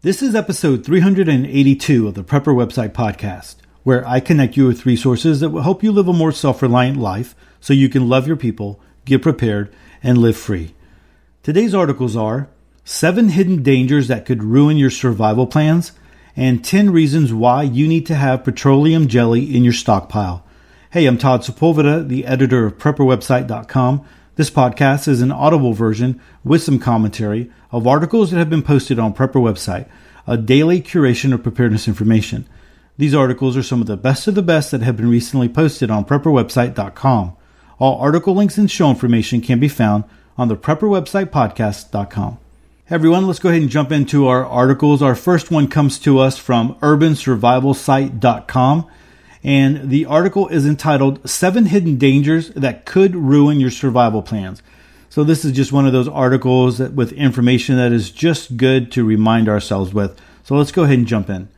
This is episode 382 of the Prepper Website Podcast, where I connect you with resources that will help you live a more self reliant life so you can love your people, get prepared, and live free. Today's articles are Seven Hidden Dangers That Could Ruin Your Survival Plans, and 10 Reasons Why You Need to Have Petroleum Jelly in Your Stockpile. Hey, I'm Todd Sepulveda, the editor of PrepperWebsite.com. This podcast is an audible version with some commentary of articles that have been posted on Prepper website, a daily curation of preparedness information. These articles are some of the best of the best that have been recently posted on prepperwebsite.com. All article links and show information can be found on the prepperwebsitepodcast.com. Hey everyone, let's go ahead and jump into our articles. Our first one comes to us from urbansurvivalsite.com and the article is entitled Seven Hidden Dangers That Could Ruin Your Survival Plans. So this is just one of those articles with information that is just good to remind ourselves with. So let's go ahead and jump in.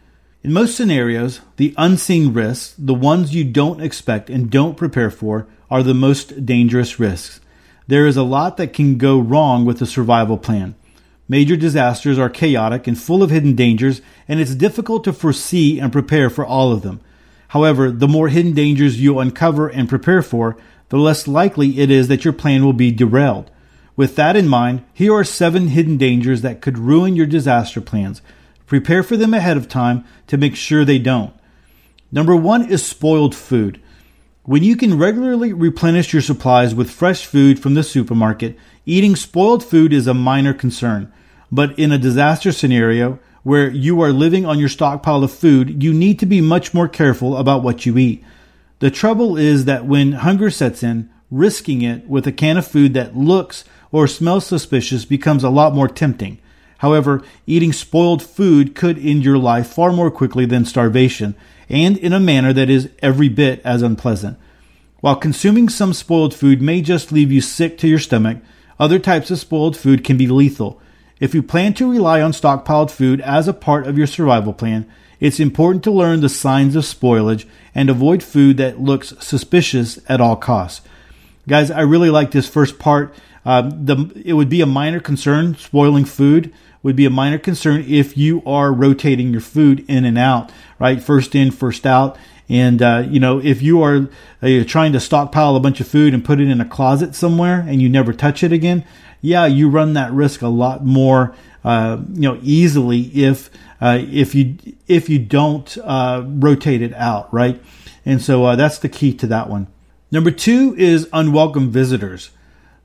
In most scenarios, the unseen risks, the ones you don't expect and don't prepare for, are the most dangerous risks. There is a lot that can go wrong with a survival plan. Major disasters are chaotic and full of hidden dangers, and it's difficult to foresee and prepare for all of them. However, the more hidden dangers you uncover and prepare for, the less likely it is that your plan will be derailed. With that in mind, here are seven hidden dangers that could ruin your disaster plans. Prepare for them ahead of time to make sure they don't. Number one is spoiled food. When you can regularly replenish your supplies with fresh food from the supermarket, eating spoiled food is a minor concern. But in a disaster scenario where you are living on your stockpile of food, you need to be much more careful about what you eat. The trouble is that when hunger sets in, risking it with a can of food that looks or smells suspicious becomes a lot more tempting. However, eating spoiled food could end your life far more quickly than starvation, and in a manner that is every bit as unpleasant. While consuming some spoiled food may just leave you sick to your stomach, other types of spoiled food can be lethal. If you plan to rely on stockpiled food as a part of your survival plan, it's important to learn the signs of spoilage and avoid food that looks suspicious at all costs. Guys, I really like this first part. Um, the, it would be a minor concern. Spoiling food would be a minor concern if you are rotating your food in and out, right? First in, first out. And, uh, you know, if you are uh, trying to stockpile a bunch of food and put it in a closet somewhere and you never touch it again, yeah, you run that risk a lot more, uh, you know, easily if uh, if you if you don't uh, rotate it out, right? And so uh, that's the key to that one. Number two is unwelcome visitors.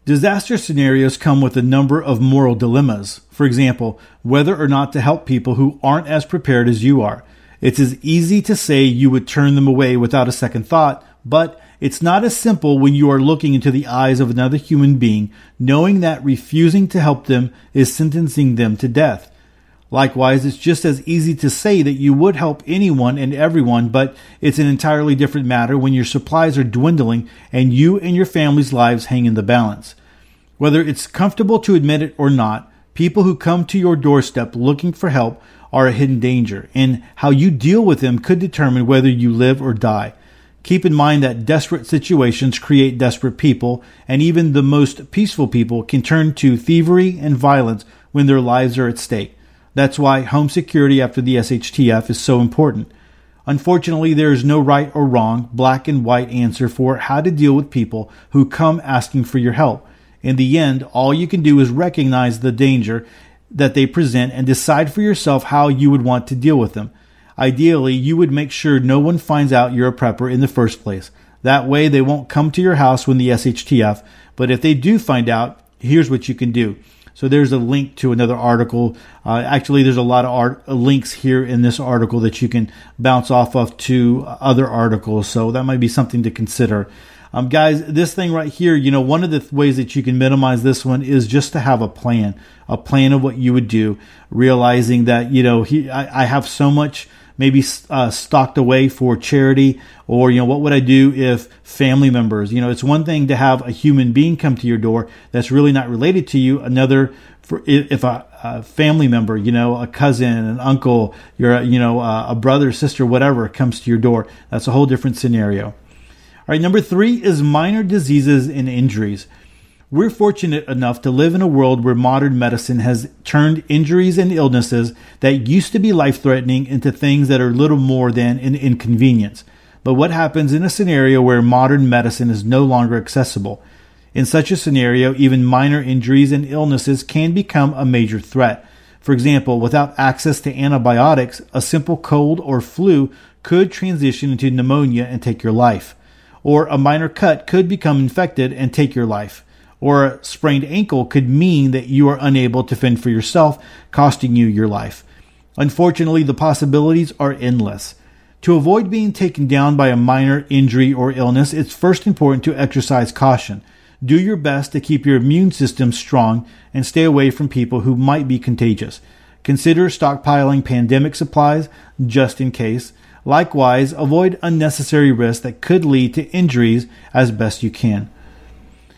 Disaster scenarios come with a number of moral dilemmas. For example, whether or not to help people who aren't as prepared as you are. It's as easy to say you would turn them away without a second thought, but it's not as simple when you are looking into the eyes of another human being, knowing that refusing to help them is sentencing them to death. Likewise, it's just as easy to say that you would help anyone and everyone, but it's an entirely different matter when your supplies are dwindling and you and your family's lives hang in the balance. Whether it's comfortable to admit it or not, people who come to your doorstep looking for help are a hidden danger, and how you deal with them could determine whether you live or die. Keep in mind that desperate situations create desperate people, and even the most peaceful people can turn to thievery and violence when their lives are at stake. That's why home security after the SHTF is so important. Unfortunately, there is no right or wrong, black and white answer for how to deal with people who come asking for your help. In the end, all you can do is recognize the danger that they present and decide for yourself how you would want to deal with them. Ideally, you would make sure no one finds out you're a prepper in the first place. That way, they won't come to your house when the SHTF. But if they do find out, here's what you can do. So there's a link to another article. Uh, actually, there's a lot of art, uh, links here in this article that you can bounce off of to other articles. So that might be something to consider. Um, guys, this thing right here, you know, one of the th- ways that you can minimize this one is just to have a plan, a plan of what you would do, realizing that, you know, he, I, I have so much maybe uh, stocked away for charity or you know what would i do if family members you know it's one thing to have a human being come to your door that's really not related to you. Another for if a, a family member you know a cousin an uncle your you know uh, a brother sister whatever comes to your door that's a whole different scenario. All right number three is minor diseases and injuries We're fortunate enough to live in a world where modern medicine has turned injuries and illnesses that used to be life threatening into things that are little more than an inconvenience. But what happens in a scenario where modern medicine is no longer accessible? In such a scenario, even minor injuries and illnesses can become a major threat. For example, without access to antibiotics, a simple cold or flu could transition into pneumonia and take your life. Or a minor cut could become infected and take your life. Or a sprained ankle could mean that you are unable to fend for yourself, costing you your life. Unfortunately, the possibilities are endless. To avoid being taken down by a minor injury or illness, it's first important to exercise caution. Do your best to keep your immune system strong and stay away from people who might be contagious. Consider stockpiling pandemic supplies just in case. Likewise, avoid unnecessary risks that could lead to injuries as best you can.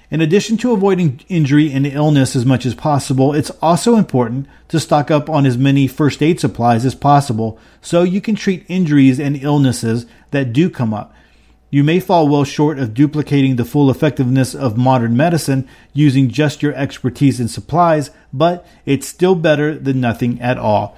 In addition to avoiding injury and illness as much as possible, it's also important to stock up on as many first aid supplies as possible so you can treat injuries and illnesses that do come up. You may fall well short of duplicating the full effectiveness of modern medicine using just your expertise and supplies, but it's still better than nothing at all.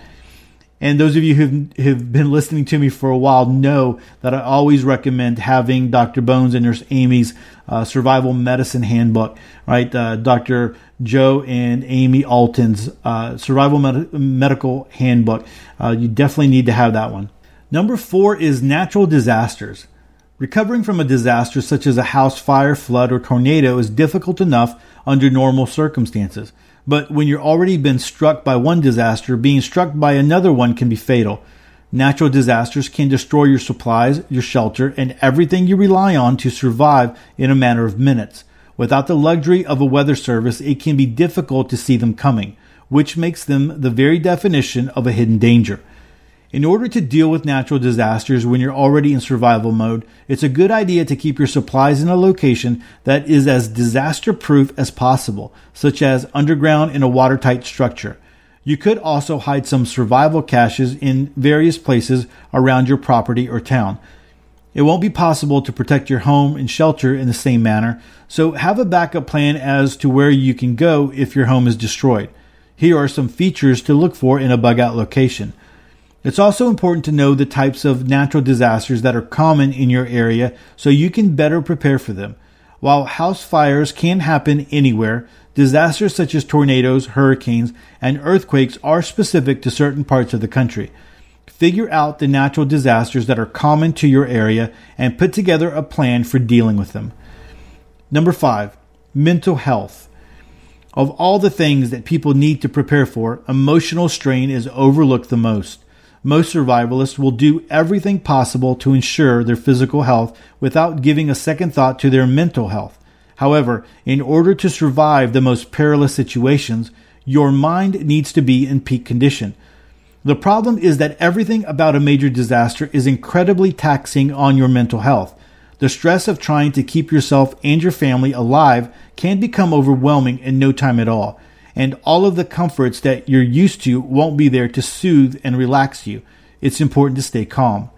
And those of you who have been listening to me for a while know that I always recommend having Dr. Bones and Nurse Amy's uh, Survival Medicine Handbook, right? Uh, Dr. Joe and Amy Alton's uh, Survival Med- Medical Handbook. Uh, you definitely need to have that one. Number four is natural disasters. Recovering from a disaster such as a house fire, flood, or tornado is difficult enough under normal circumstances. But when you're already been struck by one disaster, being struck by another one can be fatal. Natural disasters can destroy your supplies, your shelter, and everything you rely on to survive in a matter of minutes. Without the luxury of a weather service, it can be difficult to see them coming, which makes them the very definition of a hidden danger. In order to deal with natural disasters when you're already in survival mode, it's a good idea to keep your supplies in a location that is as disaster proof as possible, such as underground in a watertight structure. You could also hide some survival caches in various places around your property or town. It won't be possible to protect your home and shelter in the same manner, so have a backup plan as to where you can go if your home is destroyed. Here are some features to look for in a bug out location. It's also important to know the types of natural disasters that are common in your area so you can better prepare for them. While house fires can happen anywhere, disasters such as tornadoes, hurricanes, and earthquakes are specific to certain parts of the country. Figure out the natural disasters that are common to your area and put together a plan for dealing with them. Number five, mental health. Of all the things that people need to prepare for, emotional strain is overlooked the most. Most survivalists will do everything possible to ensure their physical health without giving a second thought to their mental health. However, in order to survive the most perilous situations, your mind needs to be in peak condition. The problem is that everything about a major disaster is incredibly taxing on your mental health. The stress of trying to keep yourself and your family alive can become overwhelming in no time at all and all of the comforts that you're used to won't be there to soothe and relax you. It's important to stay calm.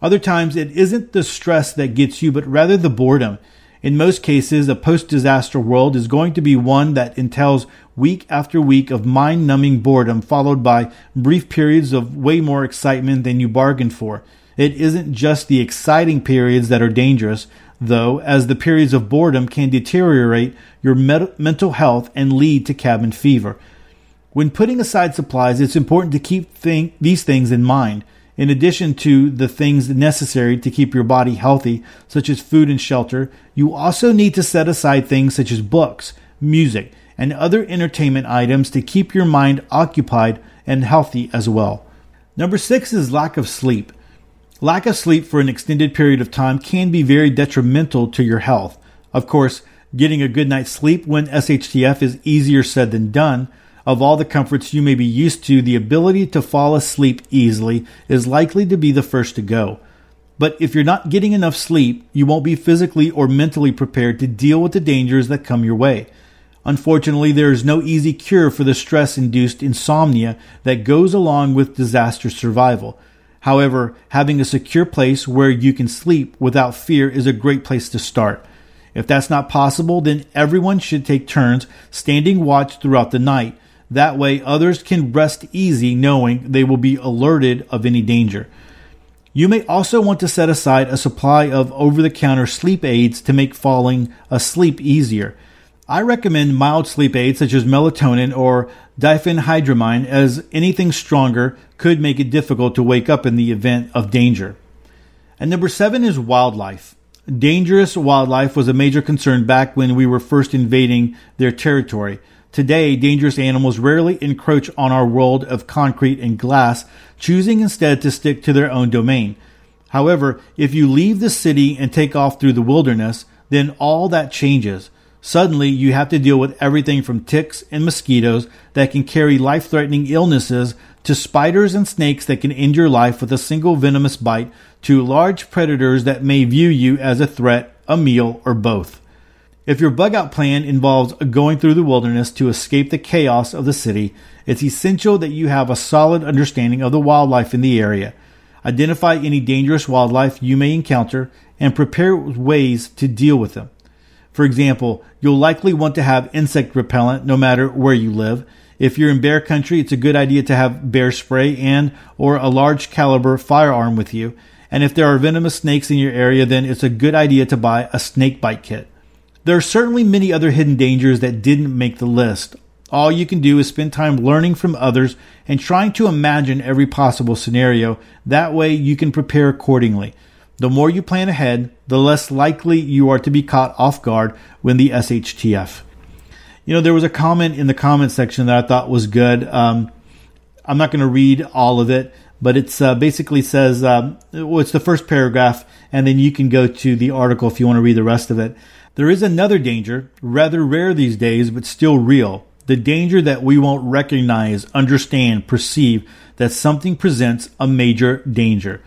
Other times, it isn't the stress that gets you, but rather the boredom. In most cases, a post disaster world is going to be one that entails week after week of mind numbing boredom, followed by brief periods of way more excitement than you bargained for. It isn't just the exciting periods that are dangerous, though, as the periods of boredom can deteriorate your med- mental health and lead to cabin fever. When putting aside supplies, it's important to keep thing- these things in mind. In addition to the things necessary to keep your body healthy, such as food and shelter, you also need to set aside things such as books, music, and other entertainment items to keep your mind occupied and healthy as well. Number six is lack of sleep. Lack of sleep for an extended period of time can be very detrimental to your health. Of course, getting a good night's sleep when SHTF is easier said than done. Of all the comforts you may be used to, the ability to fall asleep easily is likely to be the first to go. But if you're not getting enough sleep, you won't be physically or mentally prepared to deal with the dangers that come your way. Unfortunately, there is no easy cure for the stress induced insomnia that goes along with disaster survival. However, having a secure place where you can sleep without fear is a great place to start. If that's not possible, then everyone should take turns standing watch throughout the night. That way, others can rest easy knowing they will be alerted of any danger. You may also want to set aside a supply of over the counter sleep aids to make falling asleep easier. I recommend mild sleep aids such as melatonin or diphenhydramine, as anything stronger could make it difficult to wake up in the event of danger. And number seven is wildlife. Dangerous wildlife was a major concern back when we were first invading their territory. Today, dangerous animals rarely encroach on our world of concrete and glass, choosing instead to stick to their own domain. However, if you leave the city and take off through the wilderness, then all that changes. Suddenly, you have to deal with everything from ticks and mosquitoes that can carry life threatening illnesses to spiders and snakes that can end your life with a single venomous bite to large predators that may view you as a threat, a meal, or both. If your bug out plan involves going through the wilderness to escape the chaos of the city, it's essential that you have a solid understanding of the wildlife in the area. Identify any dangerous wildlife you may encounter and prepare ways to deal with them. For example, you'll likely want to have insect repellent no matter where you live. If you're in bear country, it's a good idea to have bear spray and or a large caliber firearm with you. And if there are venomous snakes in your area, then it's a good idea to buy a snake bite kit. There are certainly many other hidden dangers that didn't make the list. All you can do is spend time learning from others and trying to imagine every possible scenario. That way you can prepare accordingly. The more you plan ahead, the less likely you are to be caught off guard when the SHTF. You know, there was a comment in the comment section that I thought was good. Um, I'm not going to read all of it, but it's uh, basically says, um, well, it's the first paragraph, and then you can go to the article if you want to read the rest of it. There is another danger, rather rare these days, but still real. The danger that we won't recognize, understand, perceive that something presents a major danger.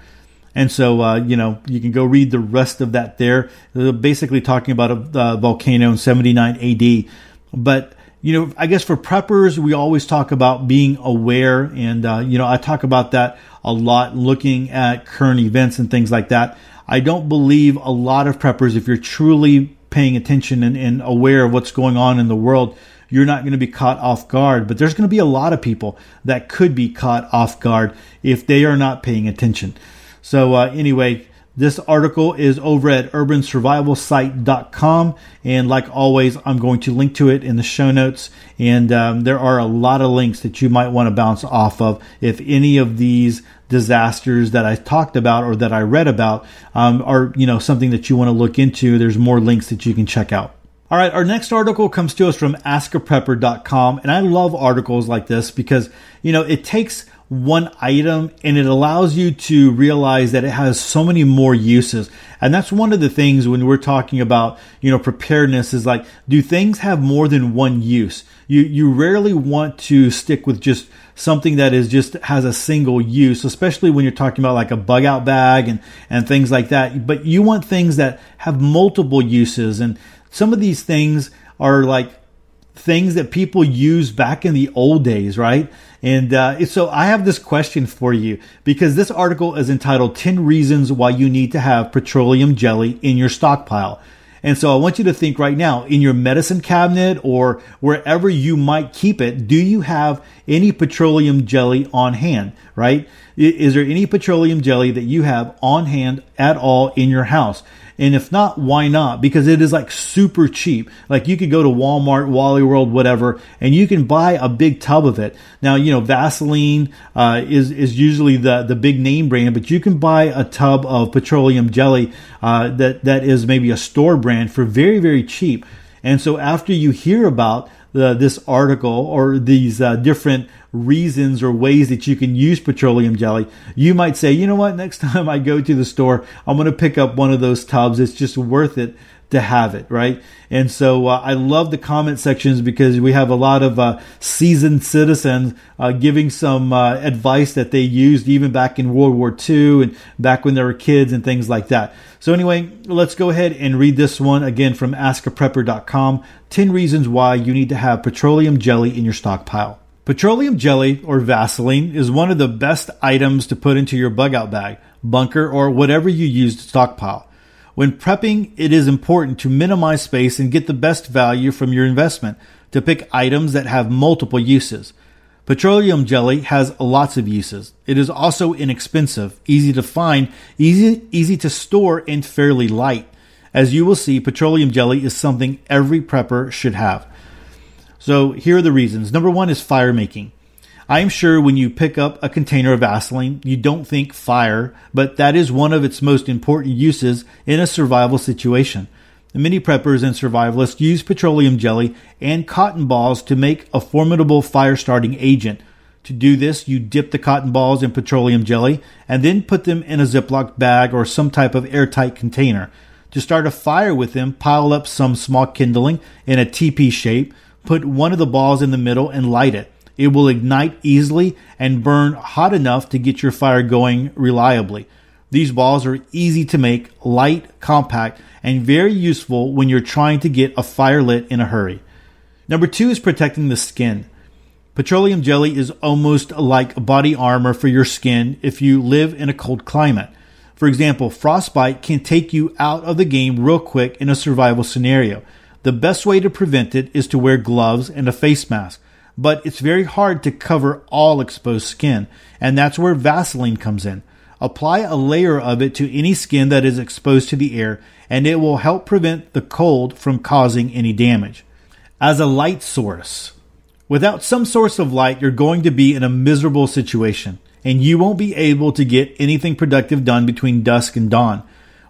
And so, uh, you know, you can go read the rest of that there. Basically talking about a uh, volcano in 79 AD. But, you know, I guess for preppers, we always talk about being aware. And, uh, you know, I talk about that a lot, looking at current events and things like that. I don't believe a lot of preppers, if you're truly paying attention and, and aware of what's going on in the world, you're not going to be caught off guard. But there's going to be a lot of people that could be caught off guard if they are not paying attention. So, uh, anyway, this article is over at urbansurvivalsite.com. And like always, I'm going to link to it in the show notes. And um, there are a lot of links that you might want to bounce off of if any of these disasters that I talked about or that I read about um, are you know something that you want to look into. There's more links that you can check out. All right, our next article comes to us from askaprepper.com, and I love articles like this because you know it takes one item and it allows you to realize that it has so many more uses. And that's one of the things when we're talking about, you know, preparedness is like, do things have more than one use? You, you rarely want to stick with just something that is just has a single use, especially when you're talking about like a bug out bag and, and things like that. But you want things that have multiple uses. And some of these things are like things that people used back in the old days, right? And uh, so I have this question for you because this article is entitled 10 Reasons Why You Need to Have Petroleum Jelly in Your Stockpile. And so I want you to think right now in your medicine cabinet or wherever you might keep it, do you have any petroleum jelly on hand, right? Is there any petroleum jelly that you have on hand at all in your house? And if not, why not? Because it is like super cheap. Like you could go to Walmart, Wally World, whatever, and you can buy a big tub of it. Now, you know, Vaseline uh, is is usually the the big name brand, but you can buy a tub of petroleum jelly uh, that that is maybe a store brand for very very cheap. And so after you hear about the, this article or these uh, different reasons or ways that you can use petroleum jelly, you might say, you know what, next time I go to the store, I'm going to pick up one of those tubs. It's just worth it to have it, right? And so uh, I love the comment sections because we have a lot of uh, seasoned citizens uh, giving some uh, advice that they used even back in World War II and back when they were kids and things like that. So anyway, let's go ahead and read this one again from askaprepper.com. 10 reasons why you need to have petroleum jelly in your stockpile. Petroleum jelly or Vaseline is one of the best items to put into your bug out bag, bunker, or whatever you use to stockpile. When prepping, it is important to minimize space and get the best value from your investment to pick items that have multiple uses. Petroleum jelly has lots of uses. It is also inexpensive, easy to find, easy, easy to store, and fairly light. As you will see, petroleum jelly is something every prepper should have. So here are the reasons. Number one is fire making. I am sure when you pick up a container of Vaseline, you don't think fire, but that is one of its most important uses in a survival situation. Many preppers and survivalists use petroleum jelly and cotton balls to make a formidable fire starting agent. To do this, you dip the cotton balls in petroleum jelly and then put them in a Ziploc bag or some type of airtight container. To start a fire with them, pile up some small kindling in a teepee shape, put one of the balls in the middle and light it. It will ignite easily and burn hot enough to get your fire going reliably. These balls are easy to make, light, compact, and very useful when you're trying to get a fire lit in a hurry. Number two is protecting the skin. Petroleum jelly is almost like body armor for your skin if you live in a cold climate. For example, frostbite can take you out of the game real quick in a survival scenario. The best way to prevent it is to wear gloves and a face mask but it's very hard to cover all exposed skin, and that's where Vaseline comes in. Apply a layer of it to any skin that is exposed to the air, and it will help prevent the cold from causing any damage. As a light source, without some source of light, you're going to be in a miserable situation, and you won't be able to get anything productive done between dusk and dawn.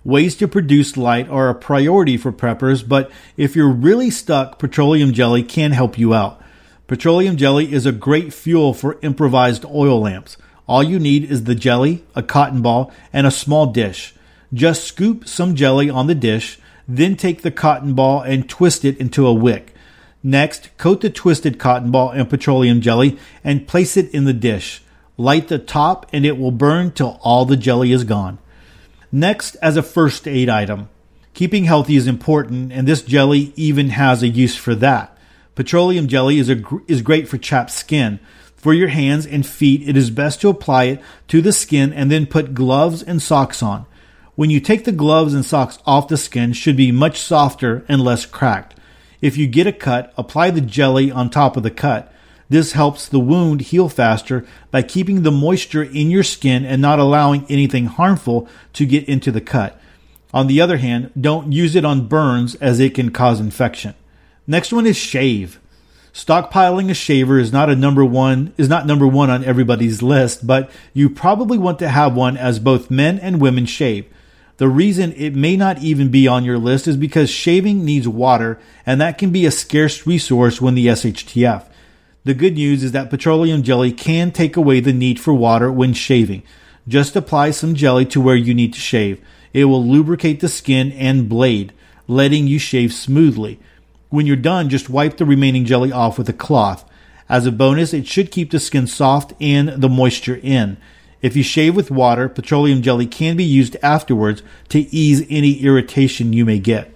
Ways to produce light are a priority for preppers, but if you're really stuck, petroleum jelly can help you out. Petroleum jelly is a great fuel for improvised oil lamps. All you need is the jelly, a cotton ball, and a small dish. Just scoop some jelly on the dish, then take the cotton ball and twist it into a wick. Next, coat the twisted cotton ball in petroleum jelly and place it in the dish. Light the top and it will burn till all the jelly is gone. Next, as a first aid item, keeping healthy is important and this jelly even has a use for that. Petroleum jelly is, a, is great for chapped skin. For your hands and feet, it is best to apply it to the skin and then put gloves and socks on. When you take the gloves and socks off the skin should be much softer and less cracked. If you get a cut, apply the jelly on top of the cut. This helps the wound heal faster by keeping the moisture in your skin and not allowing anything harmful to get into the cut. On the other hand, don't use it on burns as it can cause infection. Next one is shave. Stockpiling a shaver is not a number one is not number one on everybody's list, but you probably want to have one as both men and women shave. The reason it may not even be on your list is because shaving needs water, and that can be a scarce resource when the SHTF. The good news is that petroleum jelly can take away the need for water when shaving. Just apply some jelly to where you need to shave. It will lubricate the skin and blade, letting you shave smoothly. When you're done, just wipe the remaining jelly off with a cloth. As a bonus, it should keep the skin soft and the moisture in. If you shave with water, petroleum jelly can be used afterwards to ease any irritation you may get.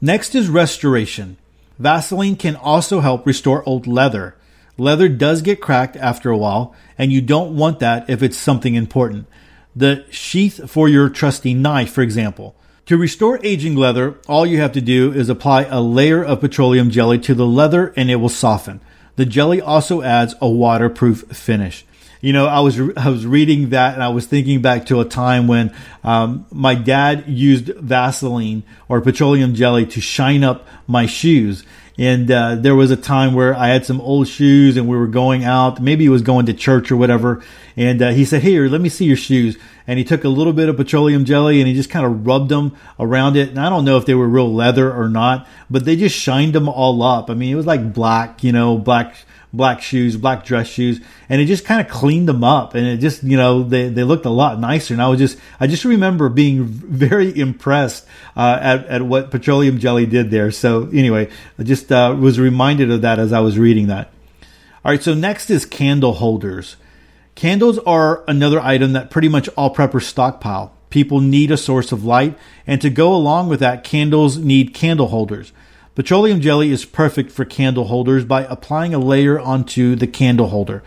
Next is restoration. Vaseline can also help restore old leather. Leather does get cracked after a while, and you don't want that if it's something important. The sheath for your trusty knife, for example. To restore aging leather, all you have to do is apply a layer of petroleum jelly to the leather and it will soften. The jelly also adds a waterproof finish. You know, I was I was reading that and I was thinking back to a time when um, my dad used Vaseline or petroleum jelly to shine up my shoes, and uh, there was a time where I had some old shoes and we were going out. Maybe he was going to church or whatever. And uh, he said, Here, let me see your shoes. And he took a little bit of petroleum jelly and he just kind of rubbed them around it. And I don't know if they were real leather or not, but they just shined them all up. I mean, it was like black, you know, black black shoes, black dress shoes, and it just kind of cleaned them up. And it just, you know, they, they looked a lot nicer. And I was just, I just remember being very impressed uh, at, at what petroleum jelly did there. So anyway, I just uh, was reminded of that as I was reading that. All right, so next is candle holders. Candles are another item that pretty much all preppers stockpile. People need a source of light, and to go along with that, candles need candle holders. Petroleum jelly is perfect for candle holders by applying a layer onto the candle holder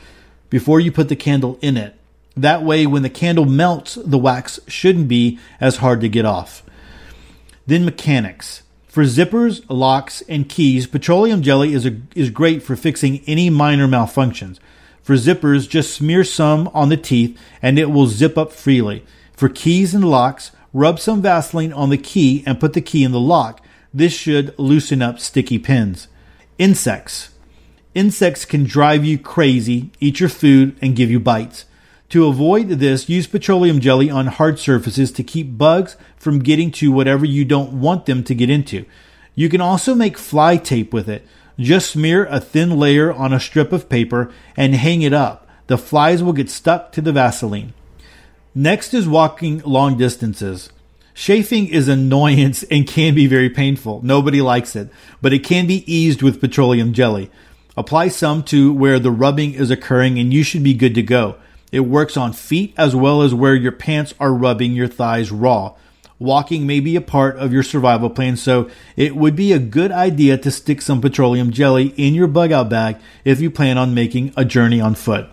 before you put the candle in it. That way, when the candle melts, the wax shouldn't be as hard to get off. Then mechanics. For zippers, locks, and keys, petroleum jelly is, a, is great for fixing any minor malfunctions. For zippers, just smear some on the teeth and it will zip up freely. For keys and locks, rub some Vaseline on the key and put the key in the lock. This should loosen up sticky pins. Insects. Insects can drive you crazy, eat your food, and give you bites. To avoid this, use petroleum jelly on hard surfaces to keep bugs from getting to whatever you don't want them to get into. You can also make fly tape with it. Just smear a thin layer on a strip of paper and hang it up. The flies will get stuck to the Vaseline. Next is walking long distances. Chafing is annoyance and can be very painful. Nobody likes it, but it can be eased with petroleum jelly. Apply some to where the rubbing is occurring and you should be good to go. It works on feet as well as where your pants are rubbing your thighs raw. Walking may be a part of your survival plan, so it would be a good idea to stick some petroleum jelly in your bug out bag if you plan on making a journey on foot.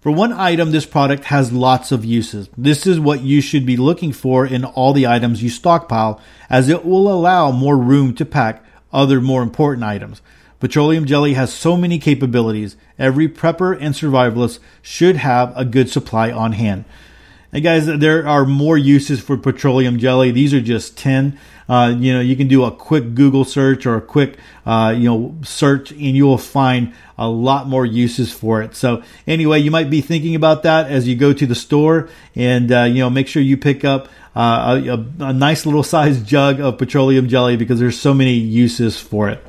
For one item, this product has lots of uses. This is what you should be looking for in all the items you stockpile, as it will allow more room to pack other more important items. Petroleum jelly has so many capabilities. Every prepper and survivalist should have a good supply on hand. Guys, there are more uses for petroleum jelly. These are just 10. Uh, you know, you can do a quick Google search or a quick, uh, you know, search and you will find a lot more uses for it. So anyway, you might be thinking about that as you go to the store and, uh, you know, make sure you pick up uh, a, a nice little size jug of petroleum jelly because there's so many uses for it.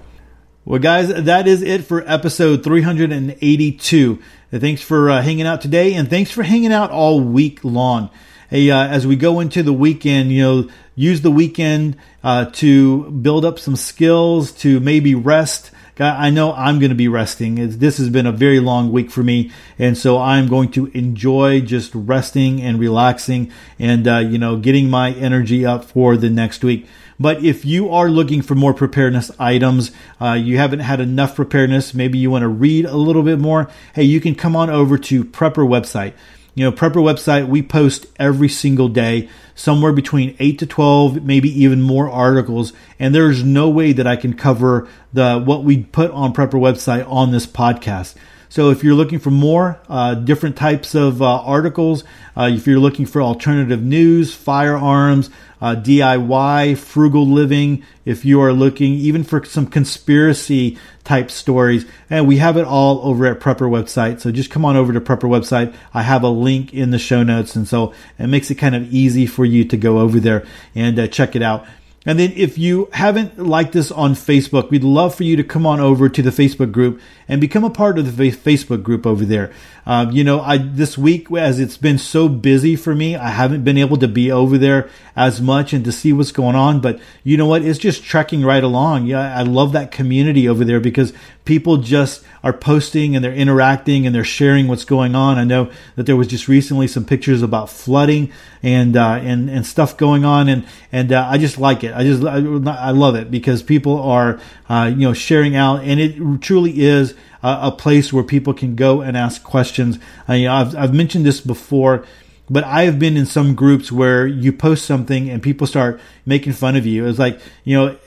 Well, guys, that is it for episode 382. Thanks for uh, hanging out today, and thanks for hanging out all week long. Hey, uh, as we go into the weekend, you know, use the weekend uh, to build up some skills, to maybe rest. I know I'm going to be resting. This has been a very long week for me, and so I'm going to enjoy just resting and relaxing, and uh, you know, getting my energy up for the next week. But if you are looking for more preparedness items, uh, you haven't had enough preparedness, maybe you want to read a little bit more, hey, you can come on over to Prepper website. You know, Prepper website, we post every single day, somewhere between 8 to 12, maybe even more articles. And there's no way that I can cover the what we put on Prepper website on this podcast. So if you're looking for more uh, different types of uh, articles, uh, if you're looking for alternative news, firearms, uh, DIY, frugal living, if you are looking even for some conspiracy type stories, and we have it all over at Prepper website. So just come on over to Prepper website. I have a link in the show notes, and so it makes it kind of easy for you to go over there and uh, check it out. And then if you haven't liked this on Facebook, we'd love for you to come on over to the Facebook group and become a part of the Facebook group over there. Um, you know, I this week as it's been so busy for me, I haven't been able to be over there as much and to see what's going on. But you know what? It's just trekking right along. Yeah, I love that community over there because people just are posting and they're interacting and they're sharing what's going on. I know that there was just recently some pictures about flooding and uh, and and stuff going on, and and uh, I just like it. I just I, I love it because people are uh, you know sharing out, and it truly is a, place where people can go and ask questions. Uh, you know, I've, I've mentioned this before, but I have been in some groups where you post something and people start making fun of you. It's like, you know,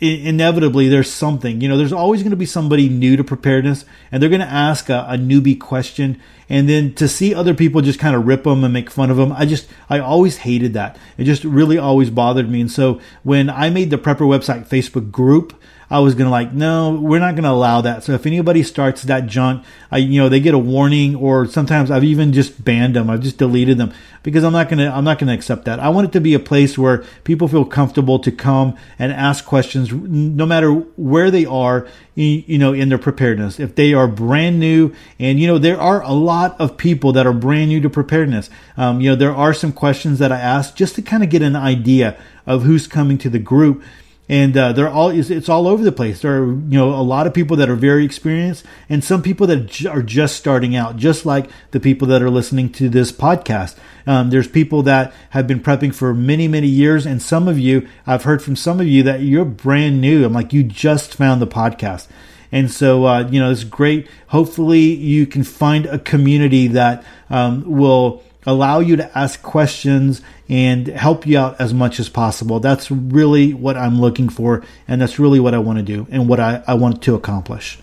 inevitably there's something. You know there's always going to be somebody new to preparedness and they're going to ask a, a, newbie question. And then to see other people just kind of rip them and make fun of them i just i always hated that. It just really always bothered me. And so when i made the prepper website facebook group I was gonna like, no, we're not gonna allow that. So if anybody starts that junk, I, you know, they get a warning, or sometimes I've even just banned them. I've just deleted them because I'm not gonna, I'm not gonna accept that. I want it to be a place where people feel comfortable to come and ask questions, no matter where they are, you know, in their preparedness. If they are brand new, and you know, there are a lot of people that are brand new to preparedness. Um, you know, there are some questions that I ask just to kind of get an idea of who's coming to the group and uh, they're all it's all over the place. There are you know a lot of people that are very experienced, and some people that are just starting out, just like the people that are listening to this podcast. Um, there's people that have been prepping for many many years, and some of you I've heard from some of you that you're brand new. I'm like you just found the podcast. And so, uh, you know, it's great. Hopefully, you can find a community that um, will allow you to ask questions and help you out as much as possible. That's really what I'm looking for, and that's really what I want to do and what I, I want to accomplish.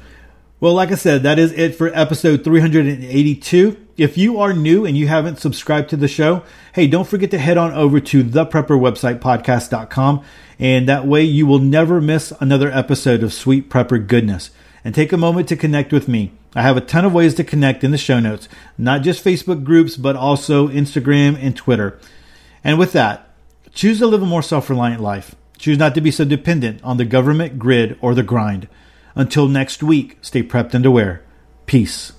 Well, like I said, that is it for episode 382. If you are new and you haven't subscribed to the show, hey, don't forget to head on over to the prepper website podcast.com and that way you will never miss another episode of Sweet Prepper Goodness. And take a moment to connect with me. I have a ton of ways to connect in the show notes, not just Facebook groups, but also Instagram and Twitter. And with that, choose to live a more self reliant life. Choose not to be so dependent on the government, grid, or the grind. Until next week, stay prepped and aware. Peace.